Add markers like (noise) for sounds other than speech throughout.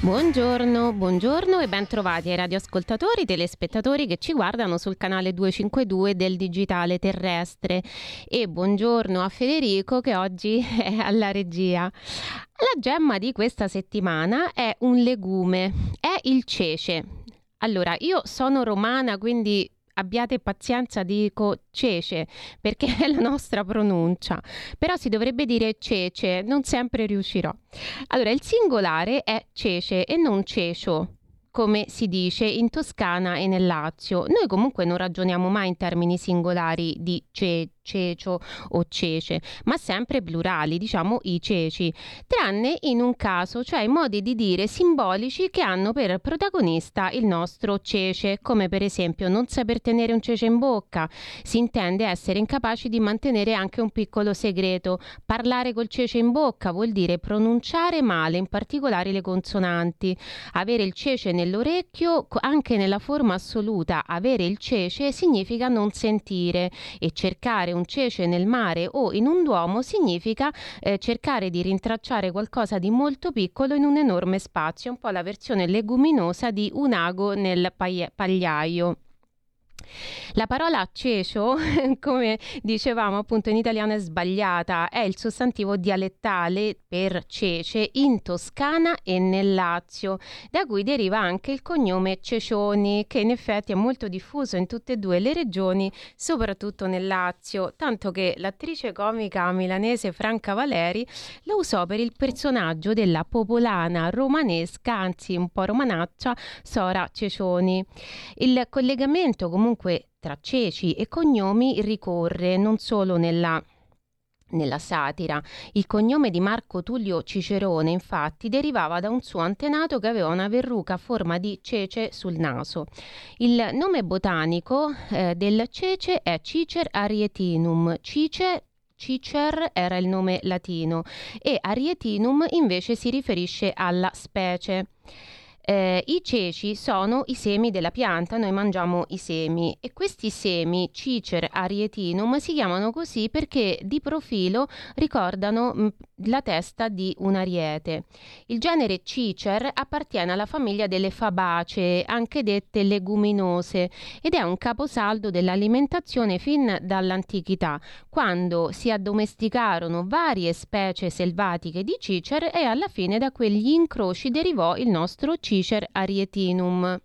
Buongiorno, buongiorno e ben trovati ai radioascoltatori, telespettatori che ci guardano sul canale 252 del Digitale Terrestre e buongiorno a Federico che oggi (laughs) è alla regia. La gemma di questa settimana è un legume, è il cece. Allora, io sono romana, quindi abbiate pazienza, dico cece, perché (laughs) è la nostra pronuncia, però si dovrebbe dire cece, non sempre riuscirò. Allora, il singolare è cece e non cecio come si dice in Toscana e nel Lazio. Noi comunque non ragioniamo mai in termini singolari di ce, cecio o cece, ma sempre plurali, diciamo i ceci, tranne in un caso, cioè i modi di dire simbolici che hanno per protagonista il nostro cece, come per esempio non saper tenere un cece in bocca, si intende essere incapaci di mantenere anche un piccolo segreto. Parlare col cece in bocca vuol dire pronunciare male, in particolare le consonanti. Avere il cece nel nell'orecchio, anche nella forma assoluta, avere il cece significa non sentire e cercare un cece nel mare o in un duomo significa eh, cercare di rintracciare qualcosa di molto piccolo in un enorme spazio, un po' la versione leguminosa di un ago nel pagliaio. La parola cecio, (laughs) come dicevamo appunto in italiano è sbagliata, è il sostantivo dialettale per cece in Toscana e nel Lazio, da cui deriva anche il cognome Cecioni, che in effetti è molto diffuso in tutte e due le regioni, soprattutto nel Lazio, tanto che l'attrice comica milanese Franca Valeri lo usò per il personaggio della popolana romanesca, anzi un po' romanaccia, Sora Cecioni. Il collegamento comunque comunque tra ceci e cognomi ricorre non solo nella nella satira. Il cognome di Marco Tullio Cicerone, infatti, derivava da un suo antenato che aveva una verruca a forma di cece sul naso. Il nome botanico eh, del cece è Cicer arietinum. Cice Cicer era il nome latino e arietinum invece si riferisce alla specie. Eh, I ceci sono i semi della pianta, noi mangiamo i semi e questi semi, Cicer arietinum, si chiamano così perché di profilo ricordano mm, la testa di un ariete. Il genere Cicer appartiene alla famiglia delle fabacee, anche dette leguminose, ed è un caposaldo dell'alimentazione fin dall'antichità, quando si addomesticarono varie specie selvatiche di Cicer e alla fine da quegli incroci derivò il nostro Cicer Cicer arietinum.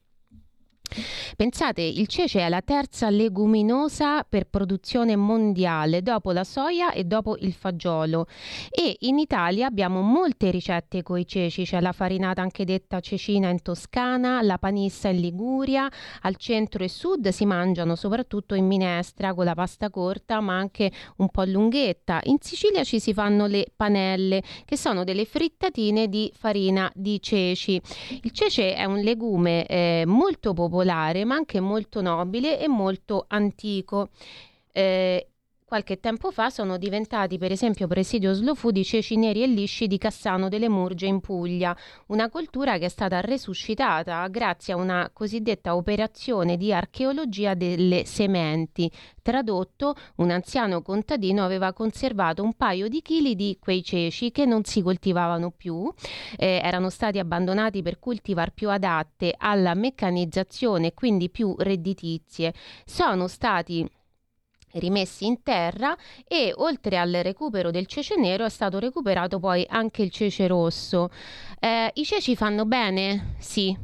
Pensate, il cece è la terza leguminosa per produzione mondiale dopo la soia e dopo il fagiolo e in Italia abbiamo molte ricette con i ceci, c'è la farinata anche detta cecina in Toscana, la panissa in Liguria, al centro e sud si mangiano soprattutto in minestra con la pasta corta ma anche un po' lunghetta. In Sicilia ci si fanno le panelle che sono delle frittatine di farina di ceci. Il cece è un legume eh, molto popolare popolare, ma anche molto nobile e molto antico. Eh, qualche tempo fa sono diventati per esempio presidio slow food i ceci neri e lisci di Cassano delle Murge in Puglia, una coltura che è stata resuscitata grazie a una cosiddetta operazione di archeologia delle sementi. Tradotto, un anziano contadino aveva conservato un paio di chili di quei ceci che non si coltivavano più, eh, erano stati abbandonati per cultivar più adatte alla meccanizzazione e quindi più redditizie. Sono stati rimessi in terra e oltre al recupero del cece nero è stato recuperato poi anche il cece rosso. Eh, I ceci fanno bene? Sì,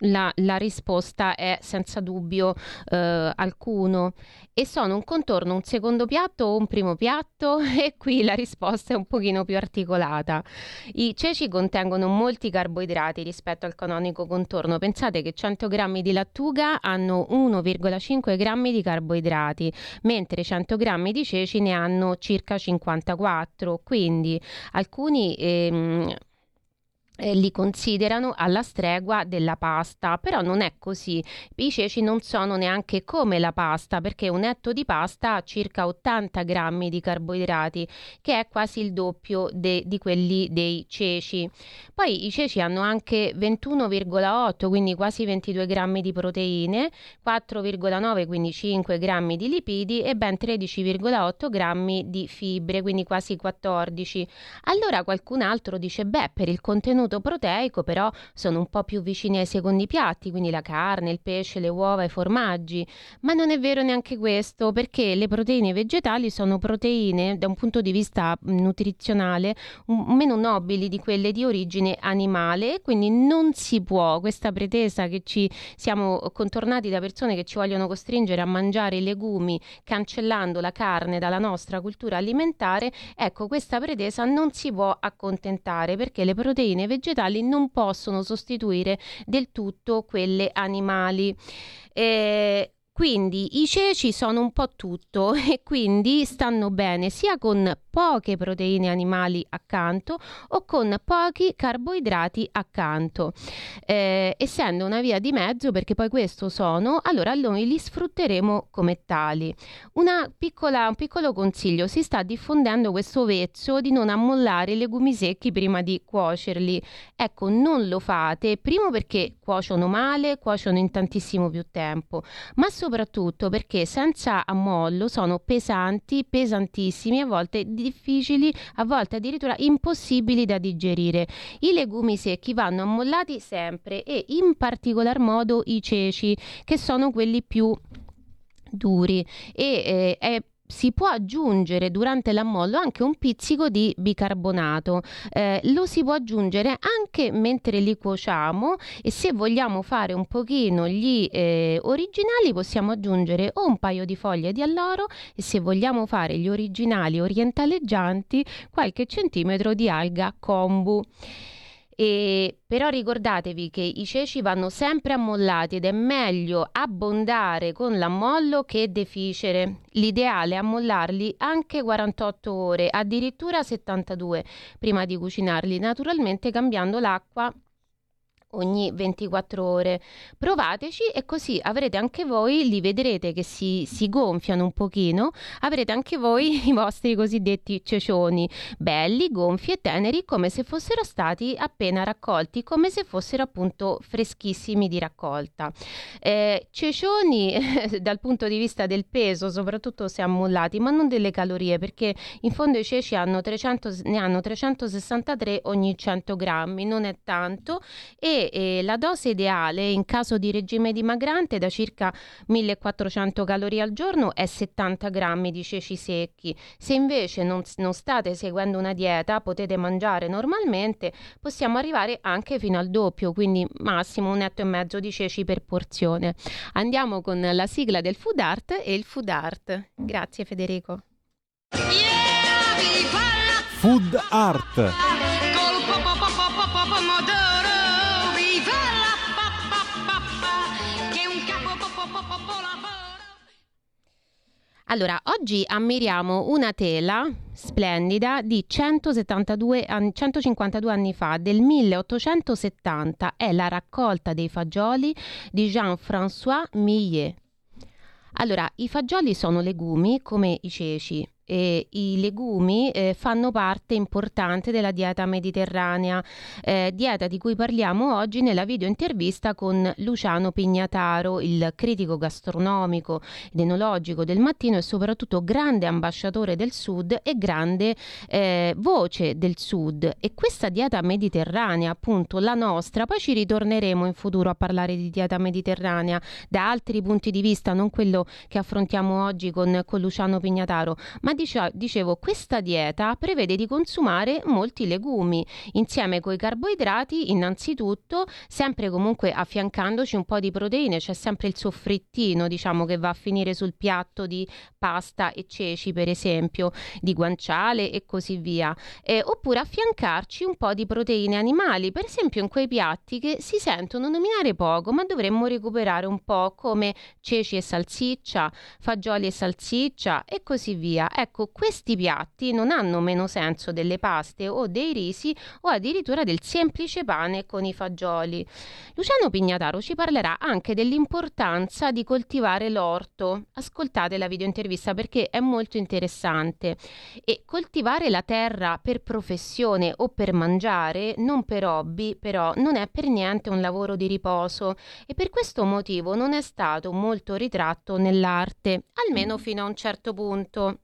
la, la, risposta è senza dubbio eh, alcuno e sono un contorno, un secondo piatto o un primo piatto (laughs) e qui la risposta è un pochino più articolata. I ceci contengono molti carboidrati rispetto al canonico contorno. Pensate che 100 grammi di lattuga hanno 1,5 grammi di carboidrati, mentre 100 grammi di ceci ne hanno circa 54. Quindi alcuni ehm, eh, li considerano alla stregua della pasta, però non è così. I ceci non sono neanche come la pasta, perché un etto di pasta ha circa 80 grammi di carboidrati, che è quasi il doppio de- di quelli dei ceci. Poi i ceci hanno anche 21,8, quindi quasi 22 grammi di proteine, 4,9, quindi 5 grammi di lipidi e ben 13,8 grammi di fibre, quindi quasi 14. Allora qualcun altro dice, beh, per il contenuto contenuto proteico però sono un po' più vicini ai secondi piatti, quindi la carne, il pesce, le uova, i formaggi. Ma non è vero neanche questo, perché le proteine vegetali sono proteine da un punto di vista nutrizionale meno nobili di quelle di origine animale, quindi non si può questa pretesa che ci siamo contornati da persone che ci vogliono costringere a mangiare i legumi cancellando la carne dalla nostra cultura alimentare, ecco questa pretesa non si può accontentare perché le proteine vegetali non possono sostituire del tutto quelle animali. Eh, quindi i ceci sono un po' tutto (laughs) e quindi stanno bene sia con poche proteine animali accanto o con pochi carboidrati accanto. Eh, essendo una via di mezzo, perché poi questo sono, allora noi li sfrutteremo come tali. Piccola, un piccolo consiglio, si sta diffondendo questo vezzo di non ammollare i legumi secchi prima di cuocerli. Ecco, non lo fate, primo perché cuociono male, cuociono in tantissimo più tempo, ma soprattutto perché senza ammollo sono pesanti, pesantissimi, a volte difficili, a volte addirittura impossibili da digerire. I legumi secchi vanno ammollati sempre e in particolar modo i ceci, che sono quelli più duri e eh, è si può aggiungere durante l'ammollo anche un pizzico di bicarbonato. Eh, lo si può aggiungere anche mentre li cuociamo e se vogliamo fare un pochino gli eh, originali possiamo aggiungere o un paio di foglie di alloro e se vogliamo fare gli originali orientaleggianti qualche centimetro di alga kombu. E, però ricordatevi che i ceci vanno sempre ammollati ed è meglio abbondare con l'ammollo che deficere. L'ideale è ammollarli anche 48 ore, addirittura 72 prima di cucinarli, naturalmente cambiando l'acqua ogni 24 ore. Provateci e così avrete anche voi, li vedrete che si, si, gonfiano un pochino, avrete anche voi (laughs) i vostri cosiddetti cecioni, belli, gonfi e teneri come se fossero stati appena raccolti, come se fossero appunto freschissimi di raccolta. Eh, cecioni (laughs) dal punto di vista del peso, soprattutto se ammollati, ma non delle calorie, perché in fondo i ceci hanno 300, ne hanno 363 ogni 100 grammi, non è tanto e eh, la dose ideale in caso di regime dimagrante da circa 1400 calorie al giorno è 70 grammi di ceci secchi. Se invece non, non state seguendo una dieta, potete mangiare normalmente, possiamo arrivare anche fino al doppio, quindi massimo un etto e mezzo di ceci per porzione. Andiamo con la sigla del food art e il food art. Grazie Federico. Food art. Allora, oggi ammiriamo una tela splendida di 172 anni, 152 anni fa, del 1870. È la raccolta dei fagioli di Jean-François Millet. Allora, i fagioli sono legumi come i ceci eh, i legumi eh, fanno parte importante della dieta mediterranea, eh, dieta di cui parliamo oggi nella video intervista con Luciano Pignataro, il critico gastronomico ed enologico del mattino e soprattutto grande ambasciatore del sud e grande eh, voce del sud. E questa dieta mediterranea, appunto la nostra, poi ci ritorneremo in futuro a parlare di dieta mediterranea da altri punti di vista, non quello che affrontiamo oggi con, con Luciano Pignataro, ma dice, dicevo, questa dieta prevede di consumare molti legumi insieme con i carboidrati, innanzitutto, sempre comunque affiancandoci un po' di proteine, c'è sempre il soffrittino, diciamo, che va a finire sul piatto di pasta e ceci, per esempio, di guanciale e così via. Eh, oppure affiancarci un po' di proteine animali, per esempio in quei piatti che si sentono nominare poco, ma dovremmo recuperare un po' come ceci e salsiccia, fagioli e salsiccia e così via. Ecco, Ecco, questi piatti non hanno meno senso delle paste o dei risi o addirittura del semplice pane con i fagioli. Luciano Pignataro ci parlerà anche dell'importanza di coltivare l'orto. Ascoltate la videointervista perché è molto interessante. E coltivare la terra per professione o per mangiare, non per hobby, però non è per niente un lavoro di riposo e per questo motivo non è stato molto ritratto nell'arte, almeno fino a un certo punto.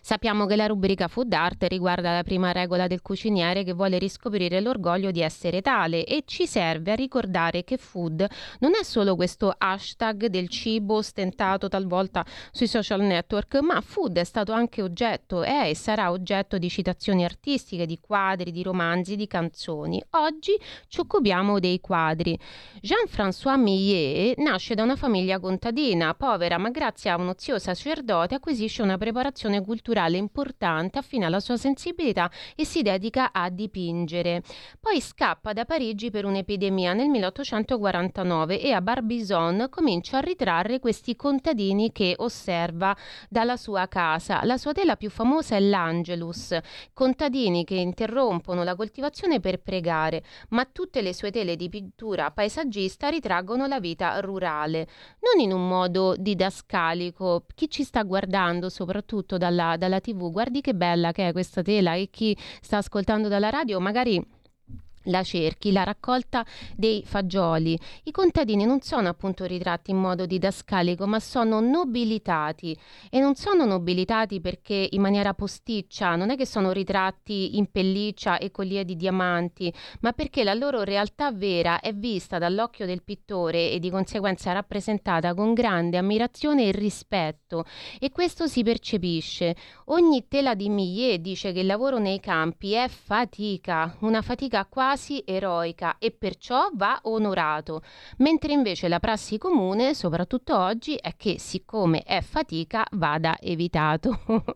Sappiamo che la rubrica Food Art riguarda la prima regola del cuciniere che vuole riscoprire l'orgoglio di essere tale e ci serve a ricordare che food non è solo questo hashtag del cibo stentato talvolta sui social network, ma food è stato anche oggetto, è e sarà oggetto di citazioni artistiche, di quadri, di romanzi, di canzoni. Oggi ci occupiamo dei quadri. Jean-François Millet nasce da una famiglia contadina, povera, ma grazie a uno zio sacerdote acquisisce una preparazione culturale importante, affina la sua sensibilità e si dedica a dipingere. Poi scappa da Parigi per un'epidemia nel 1849 e a Barbizon comincia a ritrarre questi contadini che osserva dalla sua casa. La sua tela più famosa è l'Angelus, contadini che interrompono la coltivazione per pregare, ma tutte le sue tele di pittura paesaggista ritraggono la vita rurale, non in un modo didascalico. Chi ci sta guardando, soprattutto dalla, dalla tv, guardi che bella che è questa tela e chi sta ascoltando dalla radio magari la cerchi, la raccolta dei fagioli. I contadini non sono appunto ritratti in modo didascalico, ma sono nobilitati e non sono nobilitati perché in maniera posticcia, non è che sono ritratti in pelliccia e collier di diamanti, ma perché la loro realtà vera è vista dall'occhio del pittore e di conseguenza rappresentata con grande ammirazione e rispetto e questo si percepisce. Ogni tela di Millet dice che il lavoro nei campi è fatica, una fatica quasi quasi eroica e perciò va onorato, mentre invece la prassi comune, soprattutto oggi, è che siccome è fatica vada evitato. (laughs)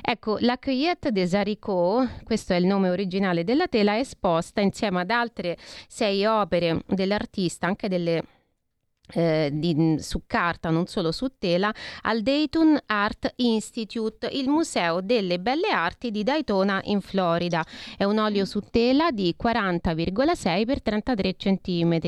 ecco, la Cueillette des Haricots, questo è il nome originale della tela, è esposta insieme ad altre sei opere dell'artista, anche delle eh, di, su carta, non solo su tela, al Dayton Art Institute, il Museo delle Belle Arti di Daytona in Florida. È un olio su tela di 40,6 x 33 cm.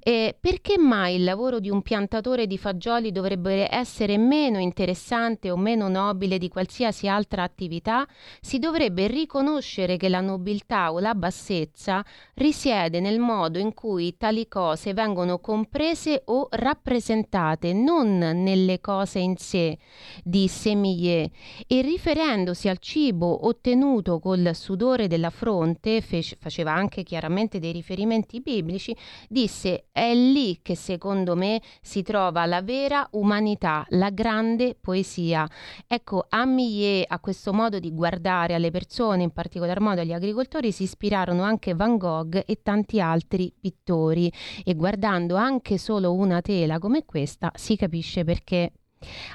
E perché mai il lavoro di un piantatore di fagioli dovrebbe essere meno interessante o meno nobile di qualsiasi altra attività? Si dovrebbe riconoscere che la nobiltà o la bassezza risiede nel modo in cui tali cose vengono comprese o rappresentate non nelle cose in sé, disse Millet, e riferendosi al cibo ottenuto col sudore della fronte, fece, faceva anche chiaramente dei riferimenti biblici, disse è lì che secondo me si trova la vera umanità, la grande poesia. Ecco, a Millet, a questo modo di guardare alle persone, in particolar modo agli agricoltori, si ispirarono anche Van Gogh e tanti altri pittori e guardando anche solo una tela come questa si capisce perché.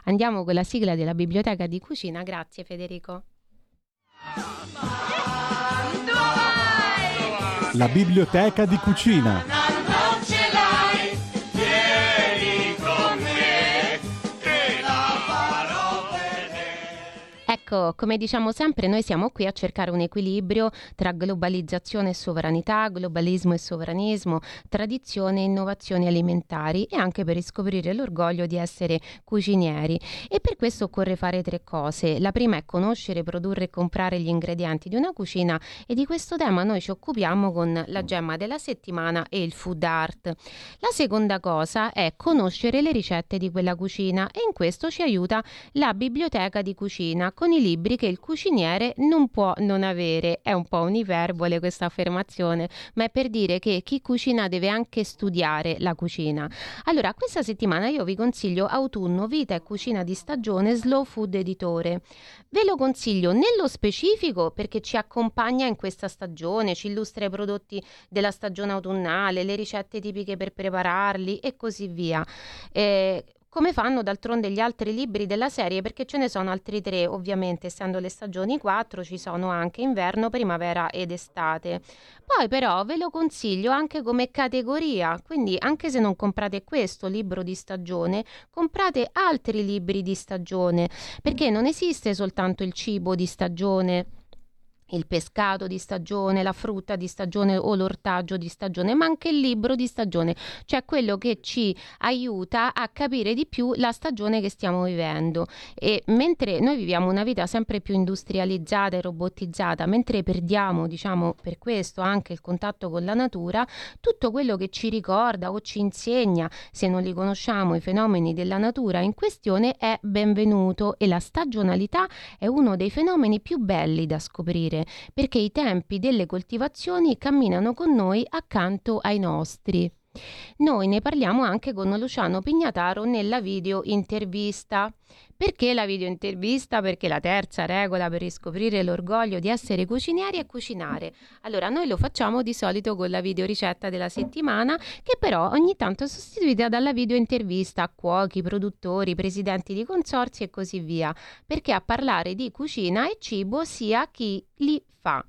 Andiamo con la sigla della biblioteca di cucina. Grazie Federico. La biblioteca di cucina. Ecco, come diciamo sempre, noi siamo qui a cercare un equilibrio tra globalizzazione e sovranità, globalismo e sovranismo, tradizione e innovazioni alimentari e anche per riscoprire l'orgoglio di essere cucinieri. E per questo occorre fare tre cose. La prima è conoscere, produrre e comprare gli ingredienti di una cucina e di questo tema noi ci occupiamo con la gemma della settimana e il food art. La seconda cosa è conoscere le ricette di quella cucina e in questo ci aiuta la biblioteca di cucina con i libri che il cuciniere non può non avere. È un po' un'iperbole questa affermazione, ma è per dire che chi cucina deve anche studiare la cucina. Allora, questa settimana io vi consiglio Autunno, Vita e Cucina di Stagione Slow Food Editore. Ve lo consiglio nello specifico perché ci accompagna in questa stagione, ci illustra i prodotti della stagione autunnale, le ricette tipiche per prepararli e così via. Eh, come fanno d'altronde gli altri libri della serie, perché ce ne sono altri tre, ovviamente, essendo le stagioni quattro, ci sono anche inverno, primavera ed estate. Poi però ve lo consiglio anche come categoria, quindi anche se non comprate questo libro di stagione, comprate altri libri di stagione, perché non esiste soltanto il cibo di stagione il pescato di stagione, la frutta di stagione o l'ortaggio di stagione, ma anche il libro di stagione, cioè quello che ci aiuta a capire di più la stagione che stiamo vivendo. E mentre noi viviamo una vita sempre più industrializzata e robotizzata, mentre perdiamo, diciamo, per questo anche il contatto con la natura, tutto quello che ci ricorda o ci insegna, se non li conosciamo, i fenomeni della natura in questione è benvenuto. E la stagionalità è uno dei fenomeni più belli da scoprire coltivare, perché i tempi delle coltivazioni camminano con noi accanto ai nostri. Noi ne parliamo anche con Luciano Pignataro nella video intervista. Perché la video intervista? Perché la terza regola per riscoprire l'orgoglio di essere cucinieri è cucinare. Allora, noi lo facciamo di solito con la video ricetta della settimana, che però ogni tanto è sostituita dalla video intervista a cuochi, produttori, presidenti di consorzi e così via, perché a parlare di cucina e cibo sia chi li fa.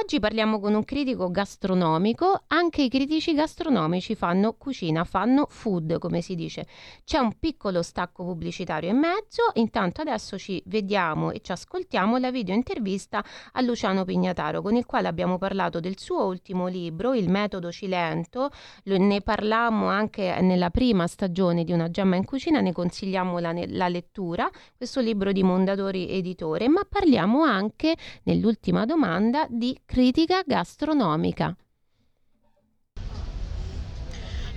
Oggi parliamo con un critico gastronomico, anche i critici gastronomici fanno cucina, fanno food, come si dice. C'è un piccolo stacco pubblicitario in mezzo intanto adesso ci vediamo e ci ascoltiamo la video intervista a Luciano Pignataro con il quale abbiamo parlato del suo ultimo libro, Il metodo Cilento, ne parlammo anche nella prima stagione di Una gemma in cucina, ne consigliamo la, la lettura, questo libro di Mondadori Editore, ma parliamo anche nell'ultima domanda di critica gastronomica.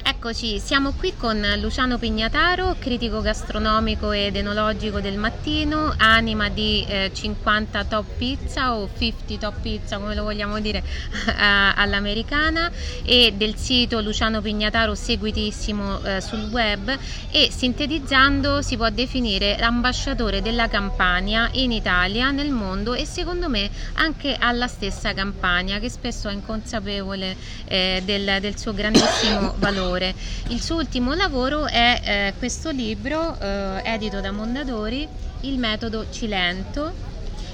Eccoci, siamo qui con Luciano Pignataro, critico gastronomico ed enologico del mattino, anima di eh, 50 top pizza o 50 top pizza come lo vogliamo dire (laughs) all'americana e del sito Luciano Pignataro seguitissimo eh, sul web e sintetizzando si può definire l'ambasciatore della Campania in Italia, nel mondo e secondo me anche alla stessa Campania che spesso è inconsapevole eh, del, del suo grandissimo valore autore. Il suo ultimo lavoro è eh, questo libro eh, edito da Mondadori, Il metodo Cilento,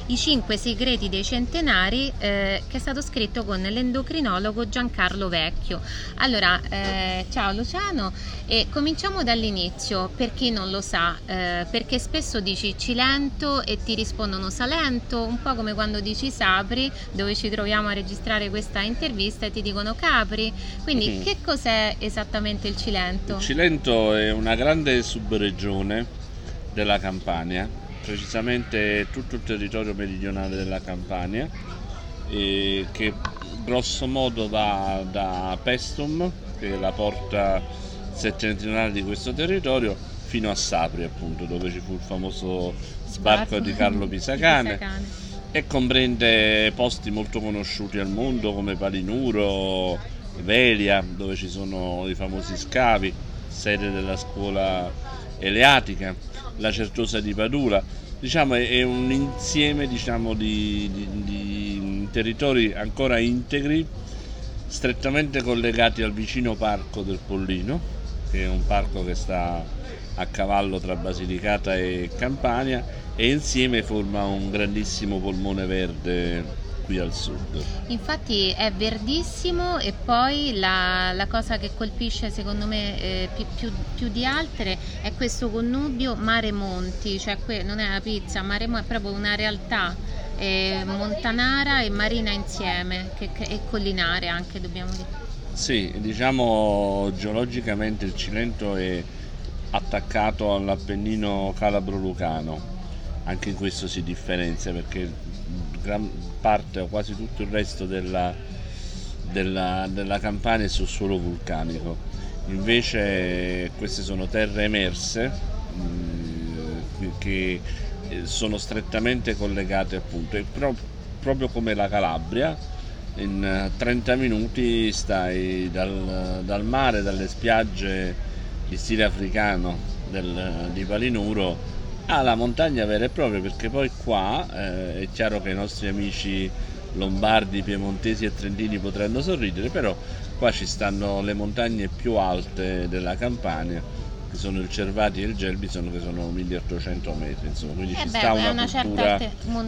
i cinque segreti dei centenari eh, che è stato scritto con l'endocrinologo Giancarlo Vecchio. Allora, eh, ciao Luciano, e cominciamo dall'inizio, per chi non lo sa, eh, perché spesso dici Cilento e ti rispondono Salento, un po' come quando dici Sapri, dove ci troviamo a registrare questa intervista e ti dicono Capri, quindi mm-hmm. che cos'è esattamente il Cilento? Il Cilento è una grande subregione della Campania precisamente tutto il territorio meridionale della Campania che grosso modo va da Pestum che è la porta settentrionale di questo territorio fino a Sapri appunto dove ci fu il famoso sbarco di Carlo Pisacane, (laughs) Pisacane. e comprende posti molto conosciuti al mondo come Palinuro, Velia dove ci sono i famosi scavi sede della scuola eleatica la Certosa di Padula. Diciamo, è un insieme diciamo, di, di, di territori ancora integri, strettamente collegati al vicino parco del Pollino, che è un parco che sta a cavallo tra Basilicata e Campania e insieme forma un grandissimo polmone verde qui al sud. Infatti è verdissimo e poi la, la cosa che colpisce secondo me eh, più, più, più, di altre è questo connubio mare-monti, cioè que- non è una pizza, mare è proprio una realtà eh, montanara e marina insieme che, che, e collinare anche dobbiamo dire. Sì, diciamo geologicamente il Cilento è attaccato all'Appennino calabro-lucano, anche in questo si differenzia perché gran parte o quasi tutto il resto della, della, della Campania è su suolo vulcanico. Invece queste sono terre emerse mh, mm, che sono strettamente collegate appunto, però proprio come la Calabria, in 30 minuti stai dal, dal mare, dalle spiagge di stile africano del, di Palinuro Ah, la montagna vera e propria, perché poi qua eh, è chiaro che i nostri amici lombardi, piemontesi e trentini potranno sorridere, però qua ci stanno le montagne più alte della Campania, che sono il Cervati e il Gelbison che sono 1800 metri, insomma, quindi Eh ci beh, sta una, una cultura,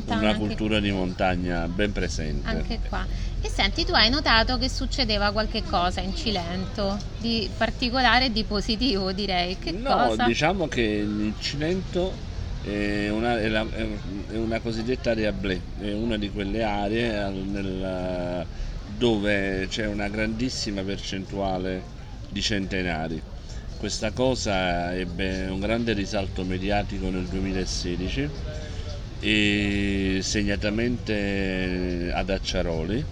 una cultura di montagna ben presente. Anche qua. E senti, tu hai notato che succedeva qualche cosa in Cilento di particolare e di positivo, direi. Che no, cosa? diciamo che il Cilento è una, è la- è una cosiddetta area ble, è una di quelle aree al- nel- dove c'è una grandissima percentuale di centenari. Questa cosa ebbe un grande risalto mediatico nel 2016 e segnatamente ad Acciaroli,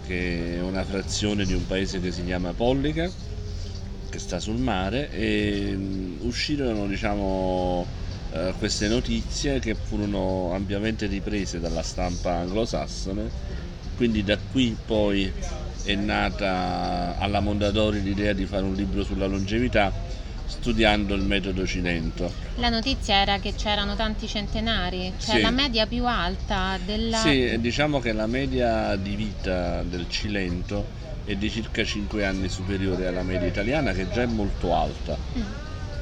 che è una frazione di un paese che si chiama Pollica, che sta sul mare, e mh, uscirono diciamo, eh, queste notizie che furono ampiamente riprese dalla stampa anglosassone, quindi da qui poi è nata alla Mondadori l'idea di fare un libro sulla longevità studiando il metodo Cilento. La notizia era che c'erano tanti centenari, cioè Sì. la media più alta della... Sì, diciamo che la media di vita del Cilento è di circa 5 anni superiore alla media italiana, che già è molto alta, Mm.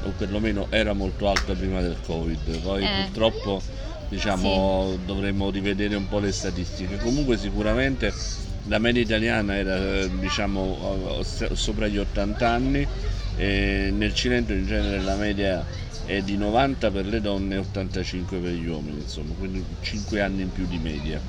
O perlomeno era molto alta prima del Covid. Poi Eh. purtroppo diciamo, dovremmo rivedere un po' le statistiche. Comunque sicuramente la media italiana era eh, diciamo, eh, sopra gli 80 anni e nel Cilento in genere la media è di 90 per le donne e 85 per gli uomini, insomma, quindi 5 anni in più di media.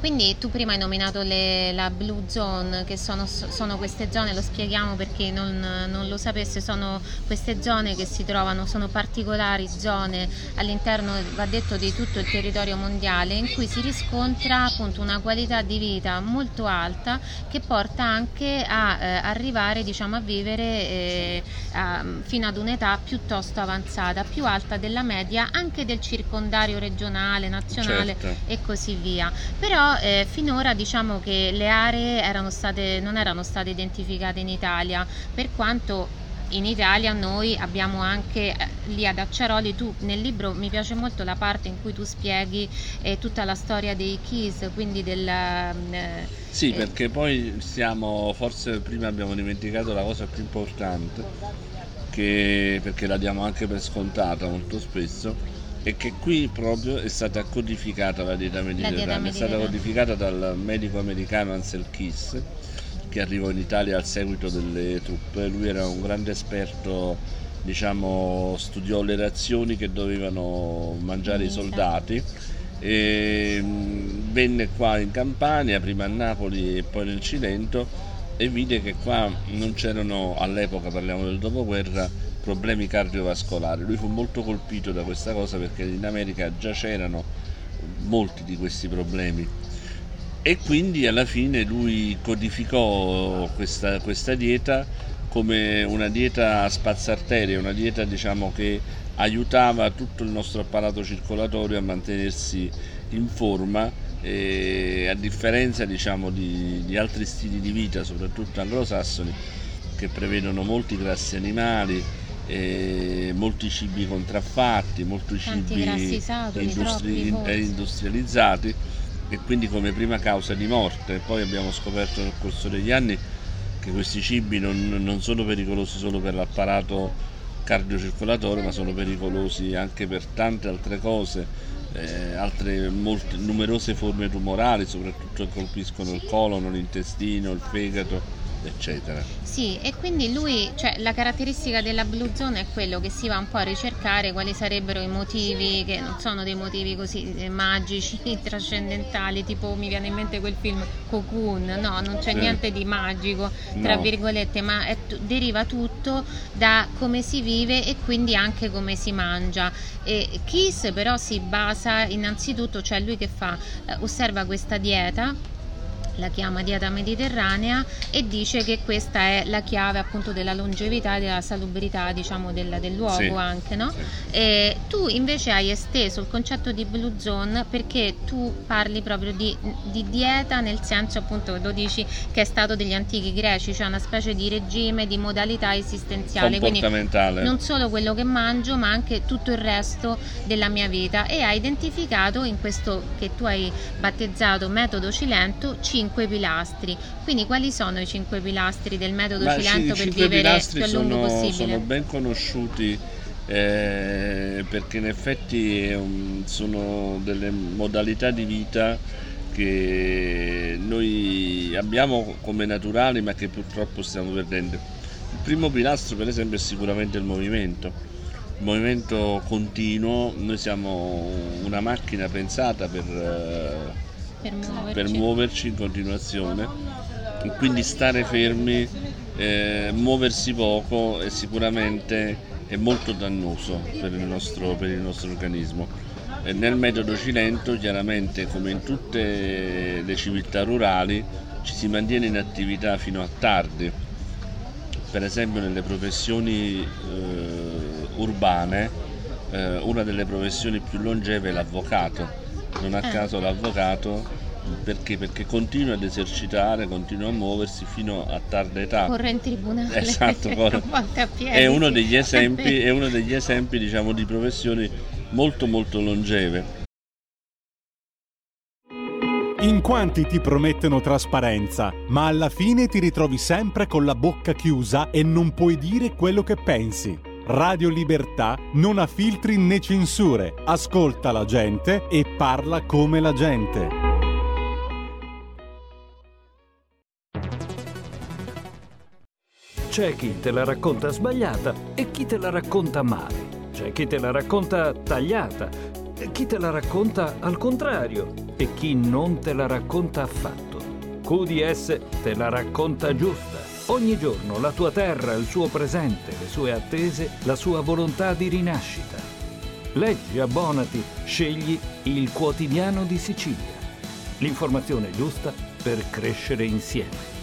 Quindi tu prima hai nominato le- la Blue Zone, che sono, sono queste zone, lo spieghiamo per chi non, non lo sapesse, sono queste zone che si trovano, sono particolari zone all'interno, va detto, di tutto il territorio mondiale in cui si riscontra appunto una qualità di vita molto alta che porta anche a eh, arrivare diciamo, a vivere eh, a- fino ad un'età piuttosto avanzata, più alta della media anche del circondario regionale, nazionale Certo. e così via. Però eh, finora diciamo che le aree erano state, non erano state identificate in Italia, per quanto in Italia noi abbiamo anche eh, lì ad Acciaroli, tu nel libro mi piace molto la parte in cui tu spieghi eh, tutta la storia dei Keys, quindi del... eh, Sì, perché poi siamo, forse prima abbiamo dimenticato la cosa più importante, che, perché la diamo anche per scontata molto spesso, è che qui proprio è stata codificata la dieta mediterranea, è stata codificata dal medico americano Ansel Keys, che arrivò in Italia al seguito delle truppe, lui era un grande esperto, diciamo, studiò le razioni che dovevano mangiare i soldati e mh, venne qua in Campania, prima a Napoli e poi nel Cilento e vide che qua non c'erano all'epoca, parliamo del dopoguerra, problemi cardiovascolari. Lui fu molto colpito da questa cosa perché in America già c'erano molti di questi problemi e quindi alla fine lui codificò questa, questa dieta come una dieta a spazzarterie, una dieta diciamo che aiutava tutto il nostro apparato circolatorio a mantenersi in forma e a differenza diciamo di, di altri stili di vita, soprattutto anglosassoni, che prevedono molti grassi animali, e molti cibi contraffatti, molti Tanti cibi saturi, troppi, forse. eh, industrializzati e quindi come prima causa di morte. Poi abbiamo scoperto nel corso degli anni che questi cibi non, non sono pericolosi solo per l'apparato cardiocircolatorio, ma sono pericolosi anche per tante altre cose, eh, altre molte, numerose forme tumorali, soprattutto che colpiscono il colon, l'intestino, il fegato, eccetera. Sì, e quindi lui, cioè la caratteristica della Blue Zone è quello che si va un po' a ricercare quali sarebbero i motivi, che non sono dei motivi così eh, magici, (laughs) trascendentali, tipo mi viene in mente quel film Cocoon, no, non c'è Sì. niente di magico, tra No. virgolette, ma è deriva tutto da come si vive e quindi anche come si mangia. E Kiss però si basa innanzitutto, cioè lui che fa, Eh, osserva questa dieta la chiama dieta mediterranea e dice che questa è la chiave appunto della longevità e della salubrità diciamo del, del luogo Sì, anche no? sì. E tu invece hai esteso il concetto di blue zone perché tu parli proprio di, di dieta nel senso appunto lo dici che è stato degli antichi greci cioè una specie di regime di modalità esistenziale quindi non solo quello che mangio ma anche tutto il resto della mia vita e hai identificato in questo che tu hai battezzato metodo Cilento cinque cinque pilastri. Quindi quali sono i cinque pilastri del metodo Ma Cilento per vivere più a lungo sono, possibile? Sono ben conosciuti eh, perché in effetti um, sono delle modalità di vita che noi abbiamo come naturali ma che purtroppo stiamo perdendo. Il primo pilastro per esempio è sicuramente il movimento, il movimento continuo, noi siamo una macchina pensata per, per, muoverci. per muoverci in continuazione, quindi stare fermi, eh, muoversi poco è sicuramente è molto dannoso per il nostro, per il nostro organismo. E nel metodo Cilento chiaramente come in tutte le civiltà rurali ci si mantiene in attività fino a tardi, per esempio nelle professioni eh, urbane eh, una delle professioni più longeve è l'avvocato, non a eh. caso l'avvocato perché? Perché continua ad esercitare, continua a muoversi fino a tarda età. Corre in tribunale. Esatto, (laughs) corre. è, uno degli esempi, è uno degli esempi diciamo, di professioni molto molto longeve. In quanti ti promettono trasparenza, ma alla fine ti ritrovi sempre con la bocca chiusa e non puoi dire quello che pensi. Radio Libertà non ha filtri né censure, ascolta la gente e parla come la gente. C'è chi te la racconta sbagliata e chi te la racconta male. C'è chi te la racconta tagliata e chi te la racconta al contrario e chi non te la racconta affatto. QDS te la racconta giusta. Ogni giorno la tua terra, il suo presente, le sue attese, la sua volontà di rinascita. Leggi, abbonati, scegli il quotidiano di Sicilia. L'informazione giusta per crescere insieme.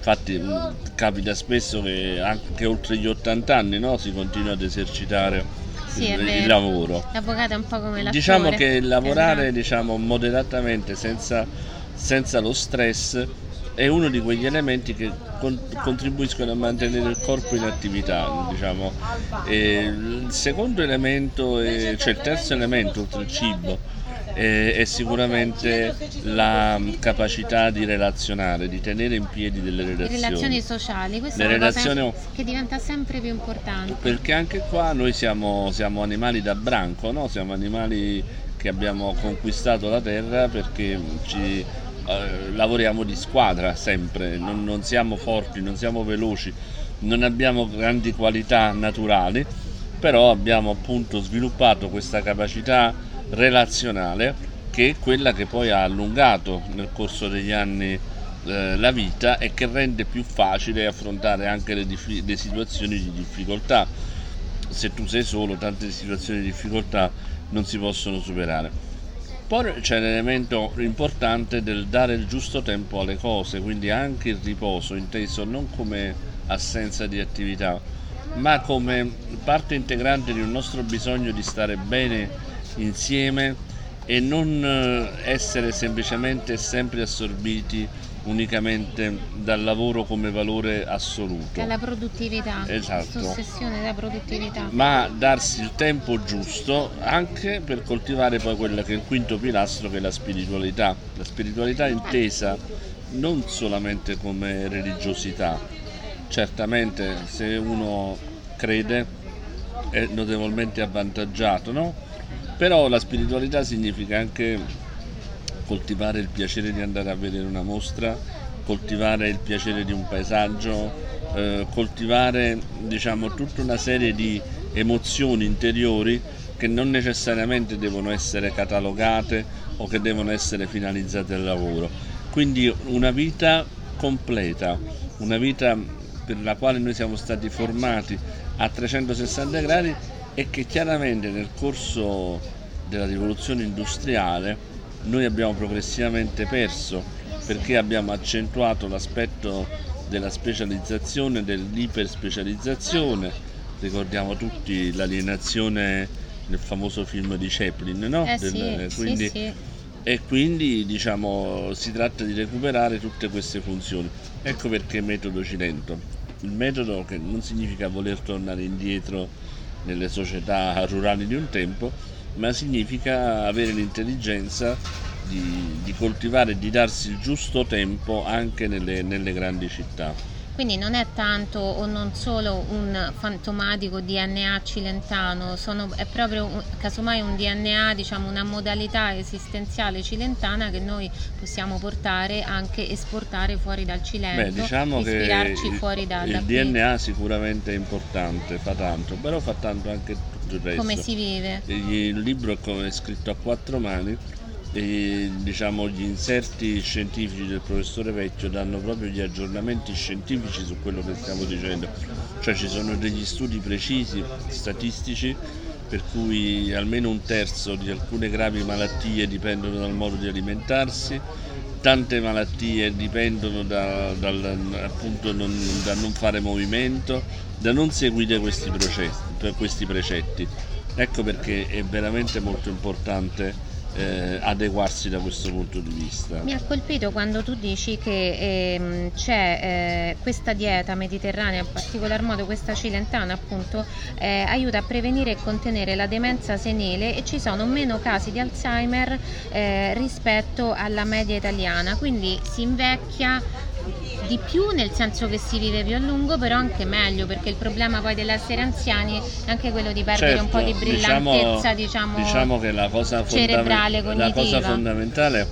infatti mm, capita spesso che anche oltre gli 80 anni no, si continua ad esercitare sì, il, il, lavoro. L'avvocato è un po' come l'attore. Diciamo che lavorare esatto. diciamo, moderatamente senza, senza, lo stress è uno di quegli elementi che con, contribuiscono a mantenere il corpo in attività. Diciamo. il secondo elemento, è, cioè il terzo elemento oltre il cibo, è, è sicuramente la capacità di relazionare, di tenere in piedi delle relazioni. Le relazioni sociali, questa Le è una cosa che diventa sempre più importante. Perché anche qua noi siamo, siamo animali da branco, no? siamo animali che abbiamo conquistato la terra perché ci, eh, lavoriamo di squadra sempre, non, non siamo forti, non siamo veloci, non abbiamo grandi qualità naturali, però abbiamo appunto sviluppato questa capacità relazionale che è quella che poi ha allungato nel corso degli anni eh, la vita e che rende più facile affrontare anche le, dif- le situazioni di difficoltà. Se tu sei solo, tante situazioni di difficoltà non si possono superare. Poi c'è l'elemento importante del dare il giusto tempo alle cose, quindi anche il riposo, inteso non come assenza di attività, ma come parte integrante di un nostro bisogno di stare bene insieme e non eh, essere semplicemente sempre assorbiti unicamente dal lavoro come valore assoluto. Dalla produttività, esatto. ossessione della produttività. Ma darsi il tempo giusto anche per coltivare poi quello che è il quinto pilastro che è la spiritualità. La spiritualità intesa non solamente come religiosità, certamente se uno crede è notevolmente avvantaggiato, no? Però la spiritualità significa anche coltivare il piacere di andare a vedere una mostra, coltivare il piacere di un paesaggio, eh, coltivare diciamo, tutta una serie di emozioni interiori che non necessariamente devono essere catalogate o che devono essere finalizzate al lavoro. Quindi una vita completa, una vita per la quale noi siamo stati formati a 360 gradi e che chiaramente nel corso della rivoluzione industriale noi abbiamo progressivamente perso perché abbiamo accentuato l'aspetto della specializzazione, dell'iperspecializzazione, ricordiamo tutti l'alienazione nel famoso film di Chaplin, no? Eh Del, sì, quindi, sì, sì. E quindi diciamo, si tratta di recuperare tutte queste funzioni. Ecco perché metodo Cilento. Il metodo che non significa voler tornare indietro nelle società rurali di un tempo, ma significa avere l'intelligenza di, di coltivare e di darsi il giusto tempo anche nelle, nelle grandi città. Quindi non è tanto o non solo un fantomatico DNA cilentano, sono, è proprio casomai un DNA, diciamo una modalità esistenziale cilentana che noi possiamo portare anche esportare fuori dal Cilento, Beh, diciamo ispirarci il, fuori da, il da DNA sicuramente è importante, fa tanto, però fa tanto anche tutto il resto. Come si vive? Il libro è scritto a quattro mani e diciamo, gli inserti scientifici del professore Vecchio danno proprio gli aggiornamenti scientifici su quello che stiamo dicendo, cioè ci sono degli studi precisi, statistici, per cui almeno un terzo di alcune gravi malattie dipendono dal modo di alimentarsi, tante malattie dipendono da, dal, appunto non, da non fare movimento, da non seguire questi, processi, questi precetti. Ecco perché è veramente molto importante eh, adeguarsi da questo punto di vista. Mi ha colpito quando tu dici che ehm, c'è eh, questa dieta mediterranea, in particolar modo questa cilentana appunto, eh, aiuta a prevenire e contenere la demenza senile e ci sono meno casi di Alzheimer eh, rispetto alla media italiana, quindi si invecchia di più nel senso che si vive più a lungo però anche meglio perché il problema poi dell'essere anziani è anche quello di perdere certo, un po' di diciamo, brillantezza diciamo, diciamo che la cosa, cerebrale, fondam- la cosa fondamentale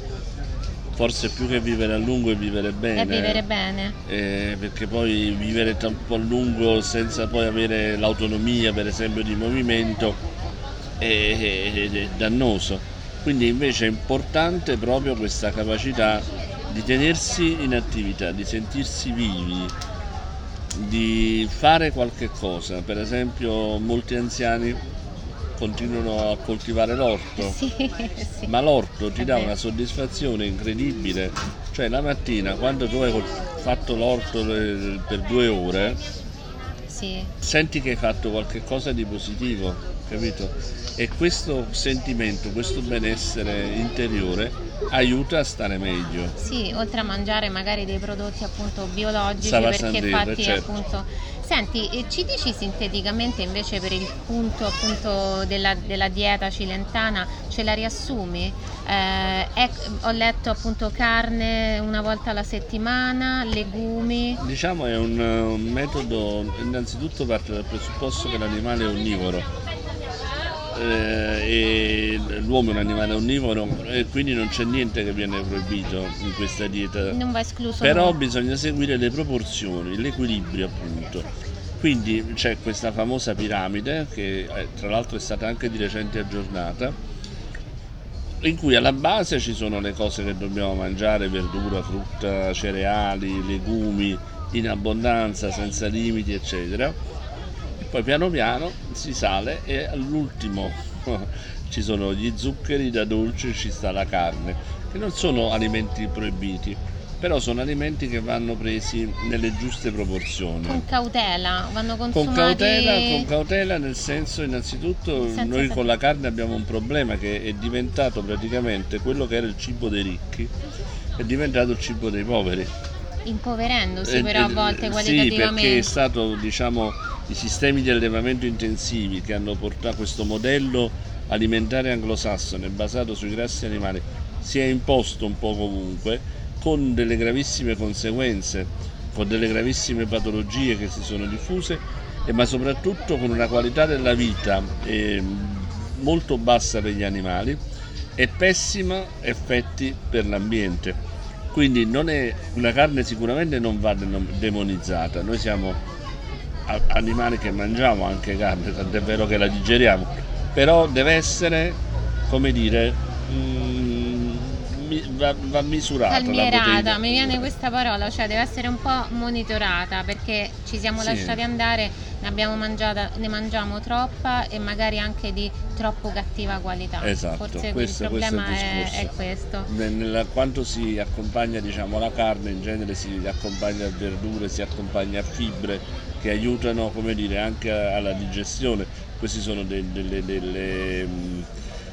forse più che vivere a lungo è vivere bene. È vivere bene. Eh, perché poi vivere troppo a lungo senza poi avere l'autonomia per esempio di movimento è, è, è dannoso. Quindi invece è importante proprio questa capacità di tenersi in attività, di sentirsi vivi, di fare qualche cosa. Per esempio molti anziani continuano a coltivare l'orto, (laughs) sì, sì. ma l'orto ti dà una soddisfazione incredibile. Cioè la mattina quando tu hai fatto l'orto per due ore, sì. senti che hai fatto qualche cosa di positivo, capito? E questo sentimento, questo benessere interiore aiuta a stare meglio. Sì, oltre a mangiare magari dei prodotti appunto biologici Sava perché Sandere, fatti certo. appunto Senti, ci dici sinteticamente invece per il punto appunto della, della dieta cilentana, ce la riassumi? Eh, è, ho letto appunto carne una volta alla settimana, legumi. Diciamo è un, un metodo, innanzitutto parte dal presupposto che l'animale è onnivoro eh, e l'uomo è un animale onnivoro e quindi non c'è niente che viene proibito in questa dieta. Non va escluso. Però no. bisogna seguire le proporzioni, l'equilibrio appunto. Quindi c'è questa famosa piramide che eh, tra l'altro è stata anche di recente aggiornata in cui alla base ci sono le cose che dobbiamo mangiare, verdura, frutta, cereali, legumi in abbondanza, senza limiti, eccetera poi piano piano si sale e all'ultimo (laughs) ci sono gli zuccheri, da dolce ci sta la carne, che non sono alimenti proibiti, però sono alimenti che vanno presi nelle giuste proporzioni. Con cautela, vanno consumati... Con cautela, con cautela nel senso innanzitutto Senza noi sapere. con la carne abbiamo un problema che è diventato praticamente quello che era il cibo dei ricchi, è diventato il cibo dei poveri. Impoverendosi Eh, però a eh, volte Sì, qualitativamente. perché è stato diciamo i sistemi di allevamento intensivi che hanno portato questo modello alimentare anglosassone basato sui grassi animali si è imposto un po' comunque con delle gravissime conseguenze, con delle gravissime patologie che si sono diffuse ma soprattutto con una qualità della vita eh, molto bassa per gli animali e pessima effetti per l'ambiente. Quindi è, la carne sicuramente non va demonizzata, noi siamo animali che mangiamo anche carne, tant'è vero che la digeriamo, però deve essere, come dire, mm, mi- va, va misurata. Calmierata, mi viene questa parola, cioè deve essere un po' monitorata perché ci siamo Sì. lasciati andare, ne abbiamo mangiata, ne mangiamo troppa e magari anche di troppo cattiva qualità. Esatto, Forse questo- il questo è il problema è, è questo. Nel- nella- quanto si accompagna diciamo, la carne in genere si accompagna a verdure, si accompagna a fibre che aiutano dire, anche alla digestione. Queste sono de- delle, delle, mh,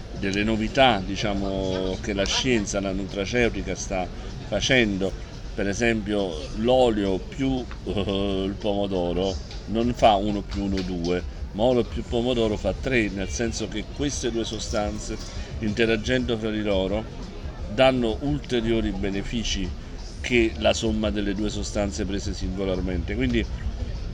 delle novità diciamo, che la scienza, la nutraceutica sta facendo. Per esempio l'olio più eh, il pomodoro non fa 1 più 1 2, molo più pomodoro fa 3, nel senso che queste due sostanze interagendo fra di loro danno ulteriori benefici che la somma delle due sostanze prese singolarmente. Quindi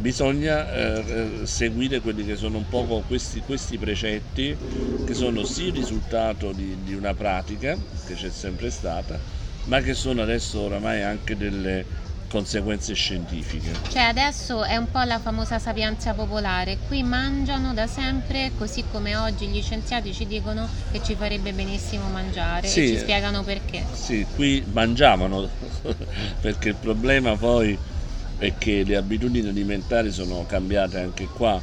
bisogna eh, eh seguire quelli che sono un po' questi, questi, precetti che sono sì il risultato di, di una pratica che c'è sempre stata, ma che sono adesso oramai anche delle conseguenze scientifiche. Cioè adesso è un po' la famosa sapienza popolare, qui mangiano da sempre così come oggi gli scienziati ci dicono che ci farebbe benissimo mangiare sì, e ci spiegano perché. Sì, qui mangiavano (laughs) perché il problema poi è che le abitudini alimentari sono cambiate anche qua,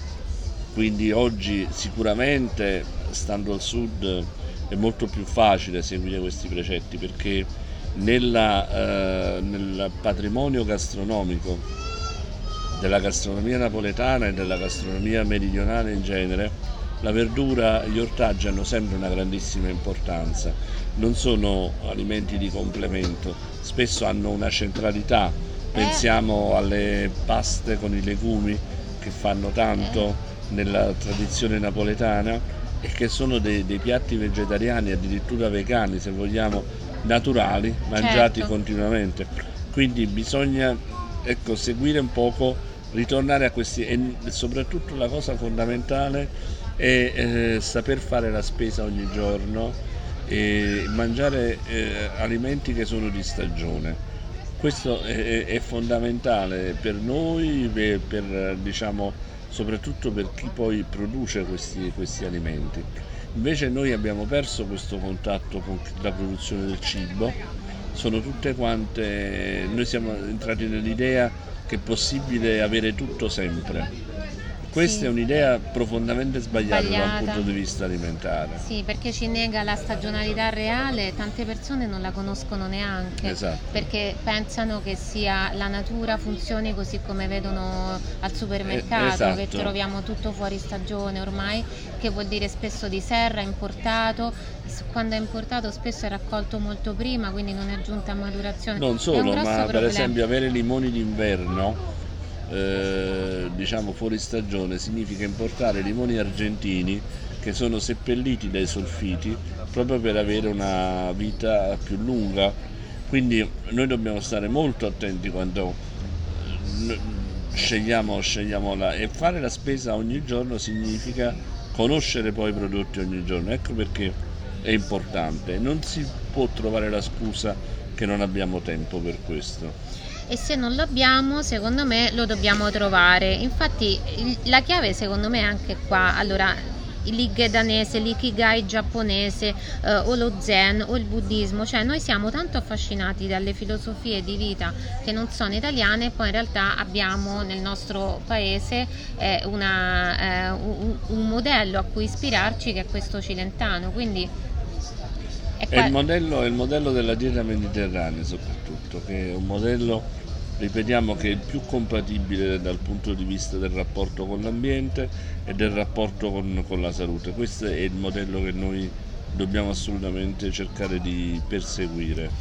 quindi oggi sicuramente stando al sud è molto più facile seguire questi precetti perché nella, eh, nel patrimonio gastronomico della gastronomia napoletana e della gastronomia meridionale in genere, la verdura e gli ortaggi hanno sempre una grandissima importanza, non sono alimenti di complemento, spesso hanno una centralità, pensiamo alle paste con i legumi che fanno tanto nella tradizione napoletana e che sono dei, dei piatti vegetariani, addirittura vegani se vogliamo, naturali, mangiati certo. continuamente. Quindi bisogna ecco, seguire un poco, ritornare a questi e soprattutto la cosa fondamentale è eh, saper fare la spesa ogni giorno e mangiare eh, alimenti che sono di stagione. Questo è, è fondamentale per noi, per, diciamo, soprattutto per chi poi produce questi, questi alimenti. Invece noi abbiamo perso questo contatto con la produzione del cibo, sono tutte quante, noi siamo entrati nell'idea che è possibile avere tutto sempre questa sì. è un'idea profondamente sbagliata, sbagliata, dal punto di vista alimentare. Sì, perché ci nega la stagionalità reale, tante persone non la conoscono neanche, esatto. perché pensano che sia la natura funzioni così come vedono al supermercato, eh, esatto. che troviamo tutto fuori stagione ormai, che vuol dire spesso di serra, importato, quando è importato spesso è raccolto molto prima, quindi non è giunta a maturazione. Non solo, ma problema. per esempio avere limoni d'inverno eh, diciamo fuori stagione significa importare limoni argentini che sono seppelliti dai solfiti proprio per avere una vita più lunga. Quindi noi dobbiamo stare molto attenti quando eh, scegliamo, scegliamo la, e fare la spesa ogni giorno significa conoscere poi i prodotti ogni giorno. Ecco perché è importante. Non si può trovare la scusa che non abbiamo tempo per questo e se non lo abbiamo secondo me lo dobbiamo trovare. Infatti la chiave secondo me è anche qua. Allora l'Igge danese, l'ikigai giapponese eh, o lo zen o il buddismo, cioè noi siamo tanto affascinati dalle filosofie di vita che non sono italiane e poi in realtà abbiamo nel nostro paese eh, una, eh, un, un, modello a cui ispirarci che è questo cilentano, quindi è, qua... è, il modello, è il modello della dieta mediterranea soprattutto, che è un modello ripetiamo che è il più compatibile dal punto di vista del rapporto con l'ambiente e del rapporto con, con la salute. Questo è il modello che noi dobbiamo assolutamente cercare di perseguire.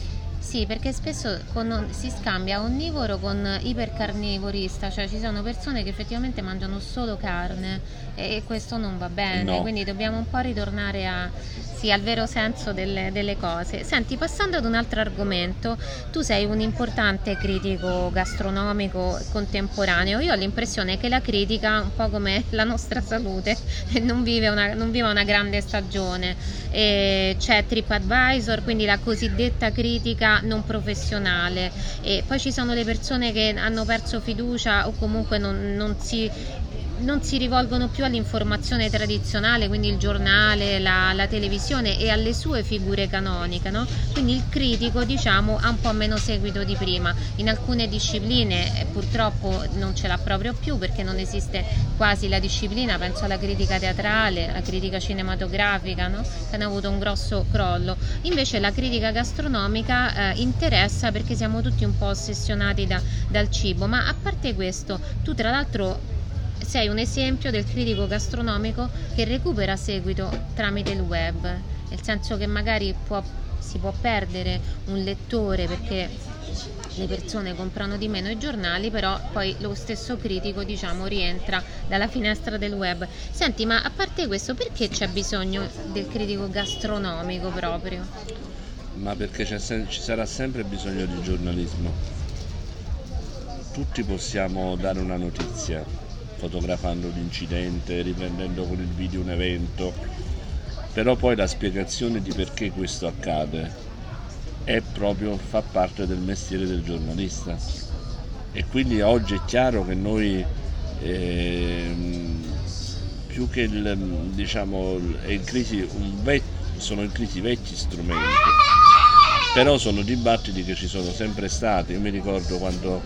Sì, perché spesso con, si scambia onnivoro con ipercarnivorista, cioè ci sono persone che effettivamente mangiano solo carne e questo non va bene, no. quindi dobbiamo un po' ritornare a, sì, al vero senso delle, delle, cose. Senti, passando ad un altro argomento, tu sei un importante critico gastronomico contemporaneo. Io ho l'impressione che la critica, un po' come la nostra salute, (laughs) non vive una, non vive una grande stagione. E c'è TripAdvisor, quindi la cosiddetta critica non professionale. E poi ci sono le persone che hanno perso fiducia o comunque non, non si non si rivolgono più all'informazione tradizionale, quindi il giornale, la, la televisione e alle sue figure canoniche, no? quindi il critico diciamo, ha un po' meno seguito di prima. In alcune discipline eh, purtroppo non ce l'ha proprio più perché non esiste quasi la disciplina, penso alla critica teatrale, alla critica cinematografica, no? che hanno avuto un grosso crollo. Invece la critica gastronomica eh, interessa perché siamo tutti un po' ossessionati da, dal cibo, ma a parte questo, tu tra l'altro sei un esempio del critico gastronomico che recupera seguito tramite il web, nel senso che magari può, si può perdere un lettore perché le persone comprano di meno i giornali, però poi lo stesso critico, diciamo, rientra dalla finestra del web. Senti, ma a parte questo, perché c'è bisogno del critico gastronomico proprio? Ma perché ci sarà sempre bisogno di giornalismo. Tutti possiamo dare una notizia, fotografando l'incidente, riprendendo con il video un evento, però poi la spiegazione di perché questo accade è proprio, fa parte del mestiere del giornalista. E quindi oggi è chiaro che noi eh, più che il, diciamo, in crisi vec- sono in crisi vecchi strumenti, però sono dibattiti che ci sono sempre stati. Io mi ricordo quando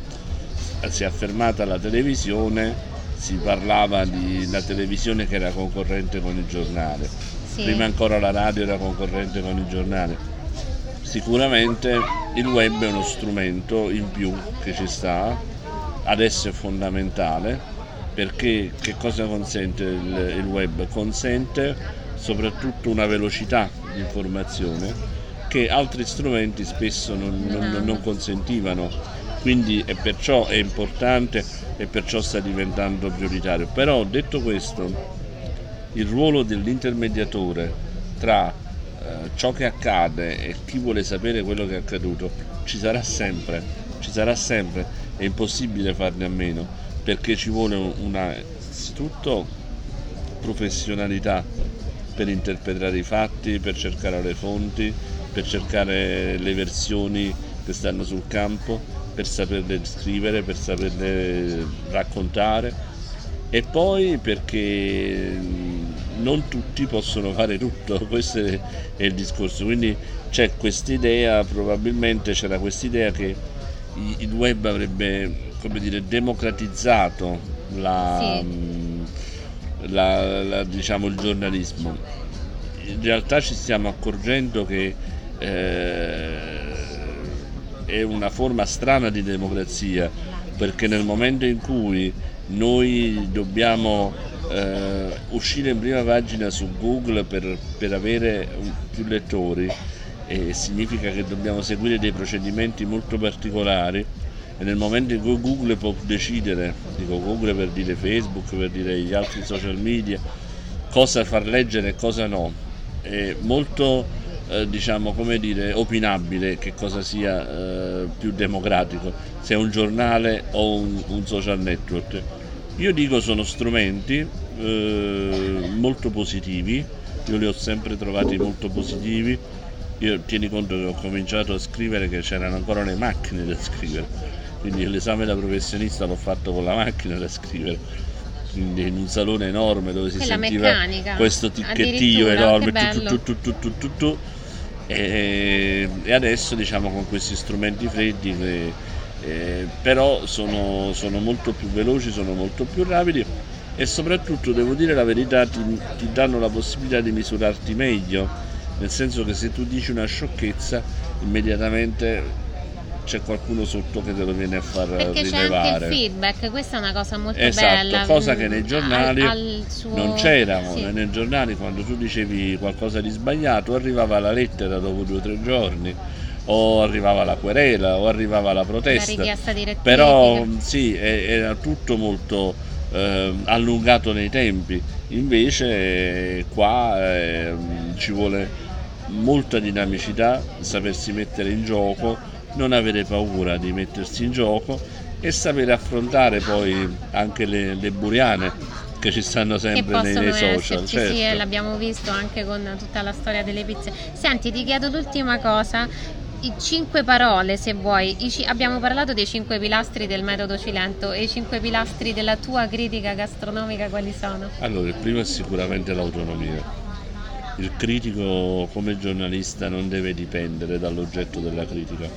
si è affermata la televisione, si parlava una televisione che era concorrente con il giornale, sì. prima ancora la radio era concorrente con il giornale Sicuramente il web è uno strumento in più che ci sta, adesso è fondamentale perché che cosa consente il, il web? Consente soprattutto una velocità di informazione che altri strumenti spesso non, non, non consentivano quindi e perciò è importante e perciò sta diventando prioritario. Però detto questo, il ruolo dell'intermediatore tra eh, ciò che accade e chi vuole sapere quello che è accaduto ci sarà sempre, ci sarà sempre, è impossibile farne a meno perché ci vuole una innanzitutto professionalità per interpretare i fatti, per cercare le fonti, per cercare le versioni che stanno sul campo, per saperle scrivere, per saperle raccontare e poi perché non tutti possono fare tutto, (laughs) questo è il discorso, quindi c'è quest'idea, probabilmente c'era quest'idea che il web avrebbe come dire, democratizzato la, sì. la, la, diciamo, il giornalismo. In realtà ci stiamo accorgendo che eh, è una forma strana di democrazia, perché nel momento in cui noi dobbiamo eh, uscire in prima pagina su Google per, per avere più lettori e significa che dobbiamo seguire dei procedimenti molto particolari e nel momento in cui Google può decidere, dico Google per dire Facebook, per dire gli altri social media, cosa far leggere e cosa no, è molto eh, diciamo come dire opinabile che cosa sia eh, più democratico, se è un giornale o un, un social network io dico sono strumenti eh, molto positivi, io li ho sempre trovati molto positivi. Io tieni conto che ho cominciato a scrivere che c'erano ancora le macchine da scrivere, quindi l'esame da professionista l'ho fatto con la macchina da scrivere. Quindi in un salone enorme dove si Quella sentiva meccanica, questo ticchettio enorme tu, tu, tu, e, e adesso diciamo con questi strumenti freddi che eh, però sono, sono, molto più veloci, sono molto più rapidi e soprattutto devo dire la verità ti, ti, danno la possibilità di misurarti meglio, nel senso che se tu dici una sciocchezza immediatamente c'è qualcuno sotto che te lo viene a far Perché rilevare. c'è anche il feedback, questa è una cosa molto esatto, bella. cosa che nei giornali al, al suo... non c'era, sì. nei giornali quando tu dicevi qualcosa di sbagliato arrivava la lettera dopo due o tre giorni o arrivava la querela o arrivava la protesta. La Però sì, era tutto molto eh, allungato nei tempi. Invece qua eh, ci vuole molta dinamicità, sapersi mettere in gioco, non avere paura di mettersi in gioco e sapere affrontare poi anche le, le buriane che ci stanno sempre nei, nei, social. Certo. Sì, l'abbiamo visto anche con tutta la storia delle pizze. Senti, ti chiedo l'ultima cosa i cinque parole, se vuoi. C- abbiamo parlato dei cinque pilastri del metodo Cilento e i cinque pilastri della tua critica gastronomica quali sono? Allora, il primo è sicuramente l'autonomia. Il critico come giornalista non deve dipendere dall'oggetto della critica.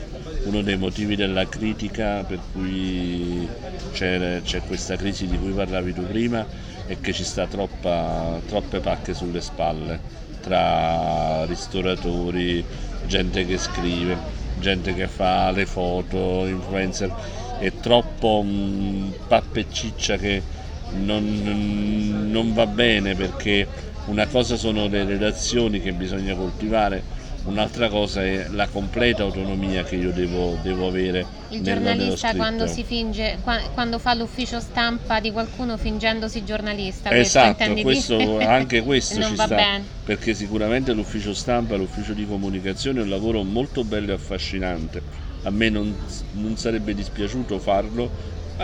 Uno dei motivi della critica per cui c'è, c'è questa crisi di cui parlavi tu prima è che ci sta troppa, troppe pacche sulle spalle tra ristoratori, gente che scrive, gente che fa le foto, influencer, è troppo mh, mm, pappeciccia che non, non va bene perché una cosa sono le relazioni che bisogna coltivare, un'altra cosa è la completa autonomia che io devo, devo avere. Il giornalista quando si finge, quando fa l'ufficio stampa di qualcuno fingendosi giornalista. Esatto, questo, (laughs) anche questo ci sta, bene. perché sicuramente l'ufficio stampa, l'ufficio di comunicazione è un lavoro molto bello e affascinante. A me non, non sarebbe dispiaciuto farlo,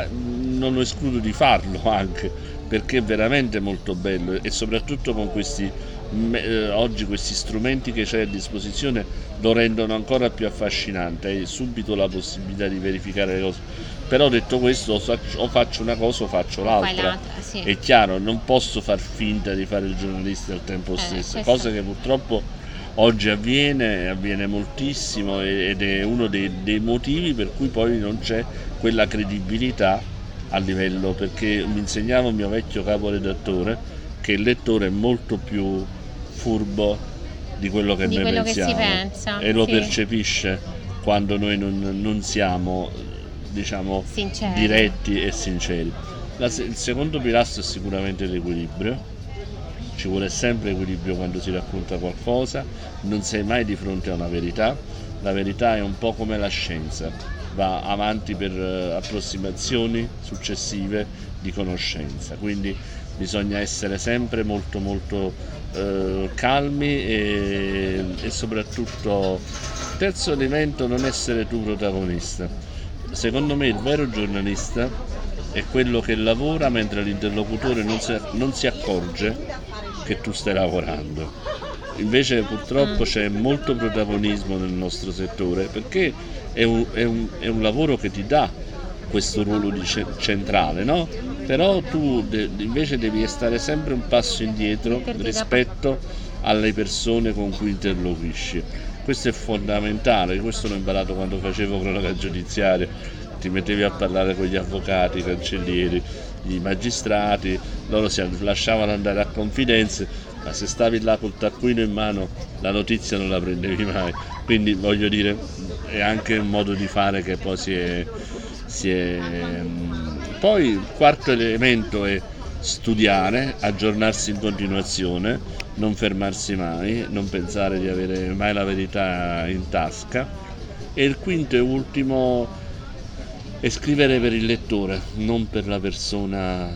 non lo escludo di farlo (laughs) anche, perché è veramente molto bello e soprattutto con questi oggi questi strumenti che c'è a disposizione lo rendono ancora più affascinante, hai subito la possibilità di verificare le cose. Però detto questo, o faccio una cosa o faccio l'altra. Sì. È chiaro, non posso far finta di fare il giornalista al tempo eh, stesso, questo... cosa che purtroppo oggi avviene, avviene moltissimo ed è uno dei, dei motivi per cui poi non c'è quella credibilità a livello, perché mi insegnava un mio vecchio caporedattore che il lettore è molto più furbo di quello che di noi quello pensiamo che pensa, e lo percepisce quando noi non, non siamo diciamo sinceri. diretti e sinceri. La, il secondo pilastro è sicuramente l'equilibrio. Ci vuole sempre equilibrio quando si racconta qualcosa, non sei mai di fronte a una verità. La verità è un po' come la scienza, va avanti per uh, approssimazioni successive di conoscenza. Quindi bisogna essere sempre molto molto eh, calmi e, e soprattutto terzo elemento non essere tu protagonista secondo me il vero giornalista è quello che lavora mentre l'interlocutore non si, non si accorge che tu stai lavorando invece purtroppo mm. c'è molto protagonismo nel nostro settore perché è un, è un, è un lavoro che ti dà questo ruolo di centrale, no? però tu de- invece devi stare sempre un passo indietro rispetto alle persone con cui interloquisci. Questo è fondamentale, questo l'ho imparato quando facevo cronaca giudiziaria, ti mettevi a parlare con gli avvocati, i cancellieri, i magistrati, loro si lasciavano andare a confidenze, ma se stavi là col taccuino in mano la notizia non la prendevi mai. Quindi voglio dire, è anche un modo di fare che poi si è è... Poi il quarto elemento è studiare, aggiornarsi in continuazione, non fermarsi mai, non pensare di avere mai la verità in tasca. E il quinto e ultimo è scrivere per il lettore, non per la persona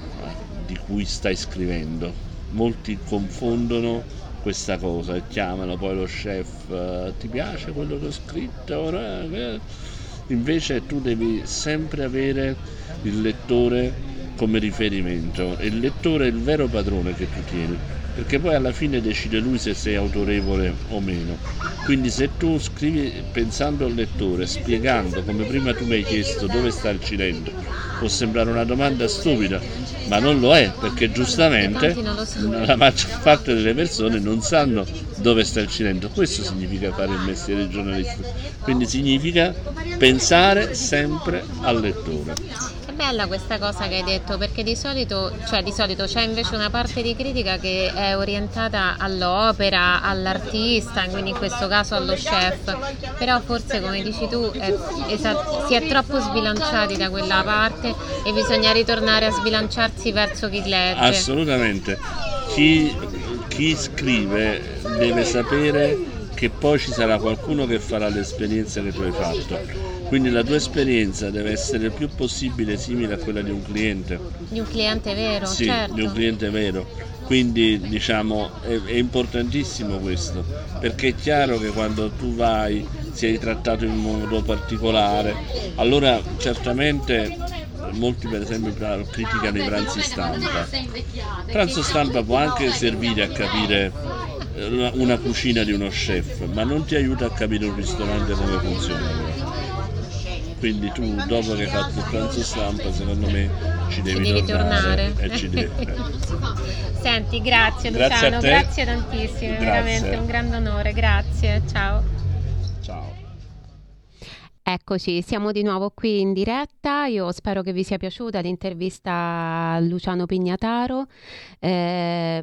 di cui stai scrivendo. Molti confondono questa cosa e chiamano poi lo chef, ti piace quello che ho scritto? Invece tu devi sempre avere il lettore come riferimento. E il lettore è il vero padrone che tu tieni perché poi alla fine decide lui se sei autorevole o meno. Quindi se tu scrivi pensando al lettore, spiegando come prima tu mi hai chiesto dove sta il cilento, può sembrare una domanda stupida, ma non lo è, perché giustamente la maggior parte delle persone non sanno dove sta il cilento. Questo significa fare il mestiere di giornalista. Quindi significa pensare sempre al lettore bella questa cosa che hai detto perché di solito, cioè di solito c'è invece una parte di critica che è orientata all'opera, all'artista, quindi in questo caso allo chef, però forse come dici tu è, esat- si è troppo sbilanciati da quella parte e bisogna ritornare a sbilanciarsi verso chi legge. Assolutamente, chi, chi scrive deve sapere che poi ci sarà qualcuno che farà l'esperienza che tu hai fatto quindi la tua esperienza deve essere il più possibile simile a quella di un cliente. Di un cliente vero, sì, certo. di un cliente vero. Quindi diciamo è, è, importantissimo questo, perché è chiaro che quando tu vai sei trattato in modo particolare, allora certamente molti per esempio criticano i pranzi stampa. Il pranzo stampa può anche servire a capire una cucina di uno chef, ma non ti aiuta a capire un ristorante come funziona quindi tu dopo che hai fatto il pranzo stampa secondo me ci devi, ci devi tornare, tornare. E ci devi... (laughs) Senti, grazie, grazie Luciano, grazie tantissimo, grazie. veramente un grande onore, grazie, ciao. Ciao. Eccoci, siamo di nuovo qui in diretta. Io spero che vi sia piaciuta l'intervista a Luciano Pignataro. Eh,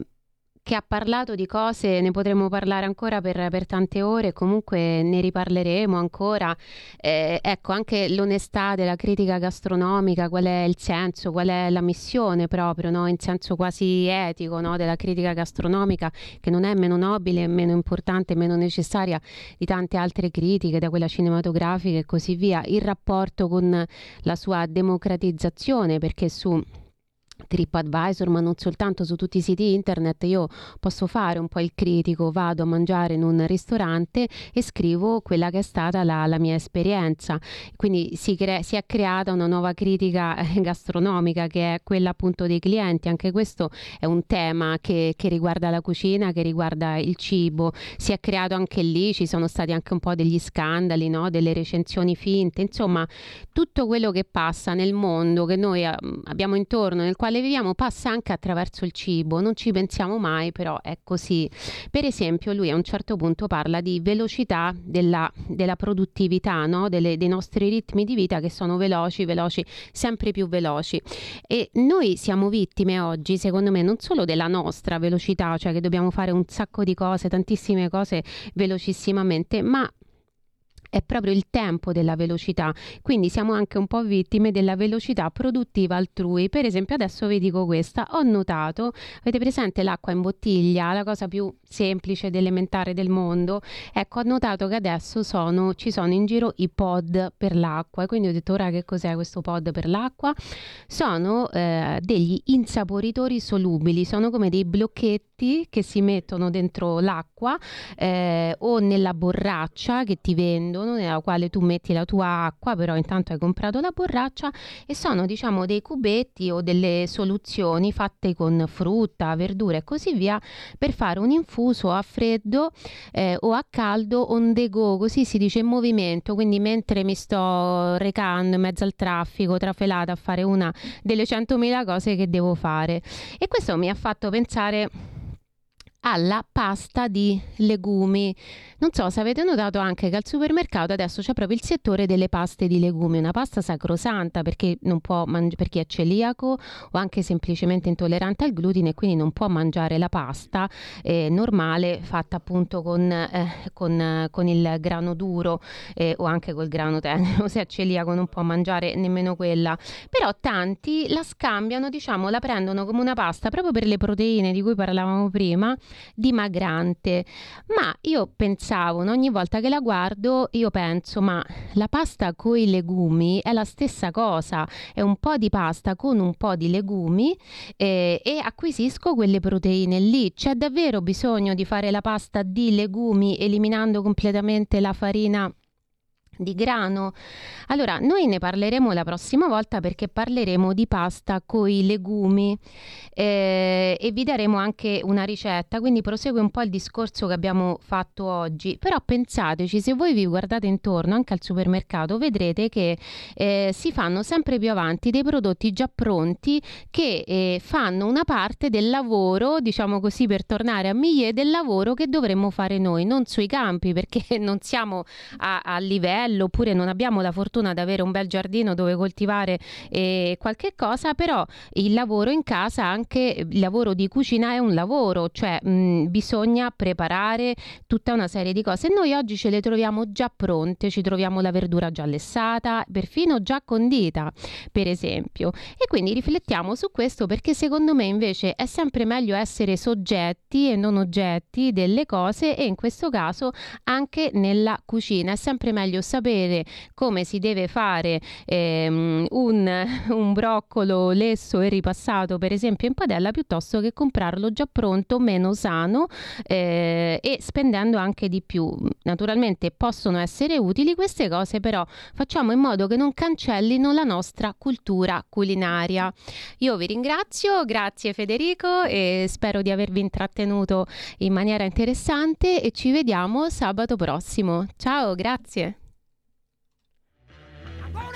che ha parlato di cose, ne potremmo parlare ancora per, per tante ore, comunque ne riparleremo ancora. Eh, ecco, anche l'onestà della critica gastronomica, qual è il senso, qual è la missione proprio, no? in senso quasi etico no? della critica gastronomica, che non è meno nobile, meno importante, meno necessaria di tante altre critiche, da quella cinematografica e così via. Il rapporto con la sua democratizzazione, perché su TripAdvisor, ma non soltanto su tutti i siti internet, io posso fare un po' il critico, vado a mangiare in un ristorante e scrivo quella che è stata la, la mia esperienza. Quindi si, cre- si, è creata una nuova critica eh, gastronomica che è quella appunto dei clienti. Anche questo è un tema che, che riguarda la cucina, che riguarda il cibo. Si è creato anche lì, ci sono stati anche un po' degli scandali, no? delle recensioni finte, insomma tutto quello che passa nel mondo che noi eh, abbiamo intorno, nel quale quale viviamo passa anche attraverso il cibo, non ci pensiamo mai, però è così. Per esempio, lui a un certo punto parla di velocità della, della produttività, no? Delle, dei nostri ritmi di vita che sono veloci, veloci, sempre più veloci. E noi siamo vittime oggi, secondo me, non solo della nostra velocità, cioè che dobbiamo fare un sacco di cose, tantissime cose velocissimamente, ma è proprio il tempo della velocità, quindi siamo anche un po' vittime della velocità produttiva altrui. Per esempio, adesso vi dico questa, ho notato, avete presente l'acqua in bottiglia, la cosa più semplice ed elementare del mondo? Ecco, ho notato che adesso sono, ci sono in giro i pod per l'acqua, quindi ho detto ora che cos'è questo pod per l'acqua? Sono eh, degli insaporitori solubili, sono come dei blocchetti che si mettono dentro l'acqua eh, o nella borraccia che ti vendono nella quale tu metti la tua acqua, però intanto hai comprato la borraccia e sono diciamo dei cubetti o delle soluzioni fatte con frutta, verdura e così via per fare un infuso a freddo eh, o a caldo on the go, così si dice in movimento, quindi mentre mi sto recando in mezzo al traffico, trafelata a fare una delle 100.000 cose che devo fare. E questo mi ha fatto pensare alla pasta di legumi. Non so se avete notato anche che al supermercato adesso c'è proprio il settore delle paste di legumi, una pasta sacrosanta perché non può mangi- per chi è celiaco o anche semplicemente intollerante al glutine e quindi non può mangiare la pasta eh, normale fatta appunto con, eh, con, con il grano duro eh, o anche col grano tenero. (laughs) Se è celiaco non può mangiare nemmeno quella. Però tanti la scambiano, diciamo, la prendono come una pasta proprio per le proteine di cui parlavamo prima dimagrante. Ma io pensavo, ogni volta che la guardo, io penso, ma la pasta con i legumi è la stessa cosa, è un po' di pasta con un po' di legumi eh, e acquisisco quelle proteine lì. C'è davvero bisogno di fare la pasta di legumi eliminando completamente la farina di grano. Allora, noi ne parleremo la prossima volta perché parleremo di pasta con i legumi eh, e vi daremo anche una ricetta, quindi prosegue un po' il discorso che abbiamo fatto oggi. Però pensateci, se voi vi guardate intorno anche al supermercato, vedrete che eh, si fanno sempre più avanti dei prodotti già pronti che eh, fanno una parte del lavoro, diciamo così, per tornare a Miglie, del lavoro che dovremmo fare noi, non sui campi perché (laughs) non siamo a, a livello bello oppure non abbiamo la fortuna di avere un bel giardino dove coltivare eh, qualche cosa, però il lavoro in casa, anche il lavoro di cucina è un lavoro, cioè mh, bisogna preparare tutta una serie di cose. Noi oggi ce le troviamo già pronte, ci troviamo la verdura già lessata, perfino già condita, per esempio. E quindi riflettiamo su questo perché secondo me invece è sempre meglio essere soggetti e non oggetti delle cose e in questo caso anche nella cucina è sempre meglio sapere come si deve fare ehm, un, (laughs) un broccolo lesso e ripassato, per esempio in padella, piuttosto che comprarlo già pronto, meno sano eh, e spendendo anche di più. Naturalmente possono essere utili queste cose, però facciamo in modo che non cancellino la nostra cultura culinaria. Io vi ringrazio, grazie Federico e spero di avervi intrattenuto in maniera interessante e ci vediamo sabato prossimo. Ciao, grazie.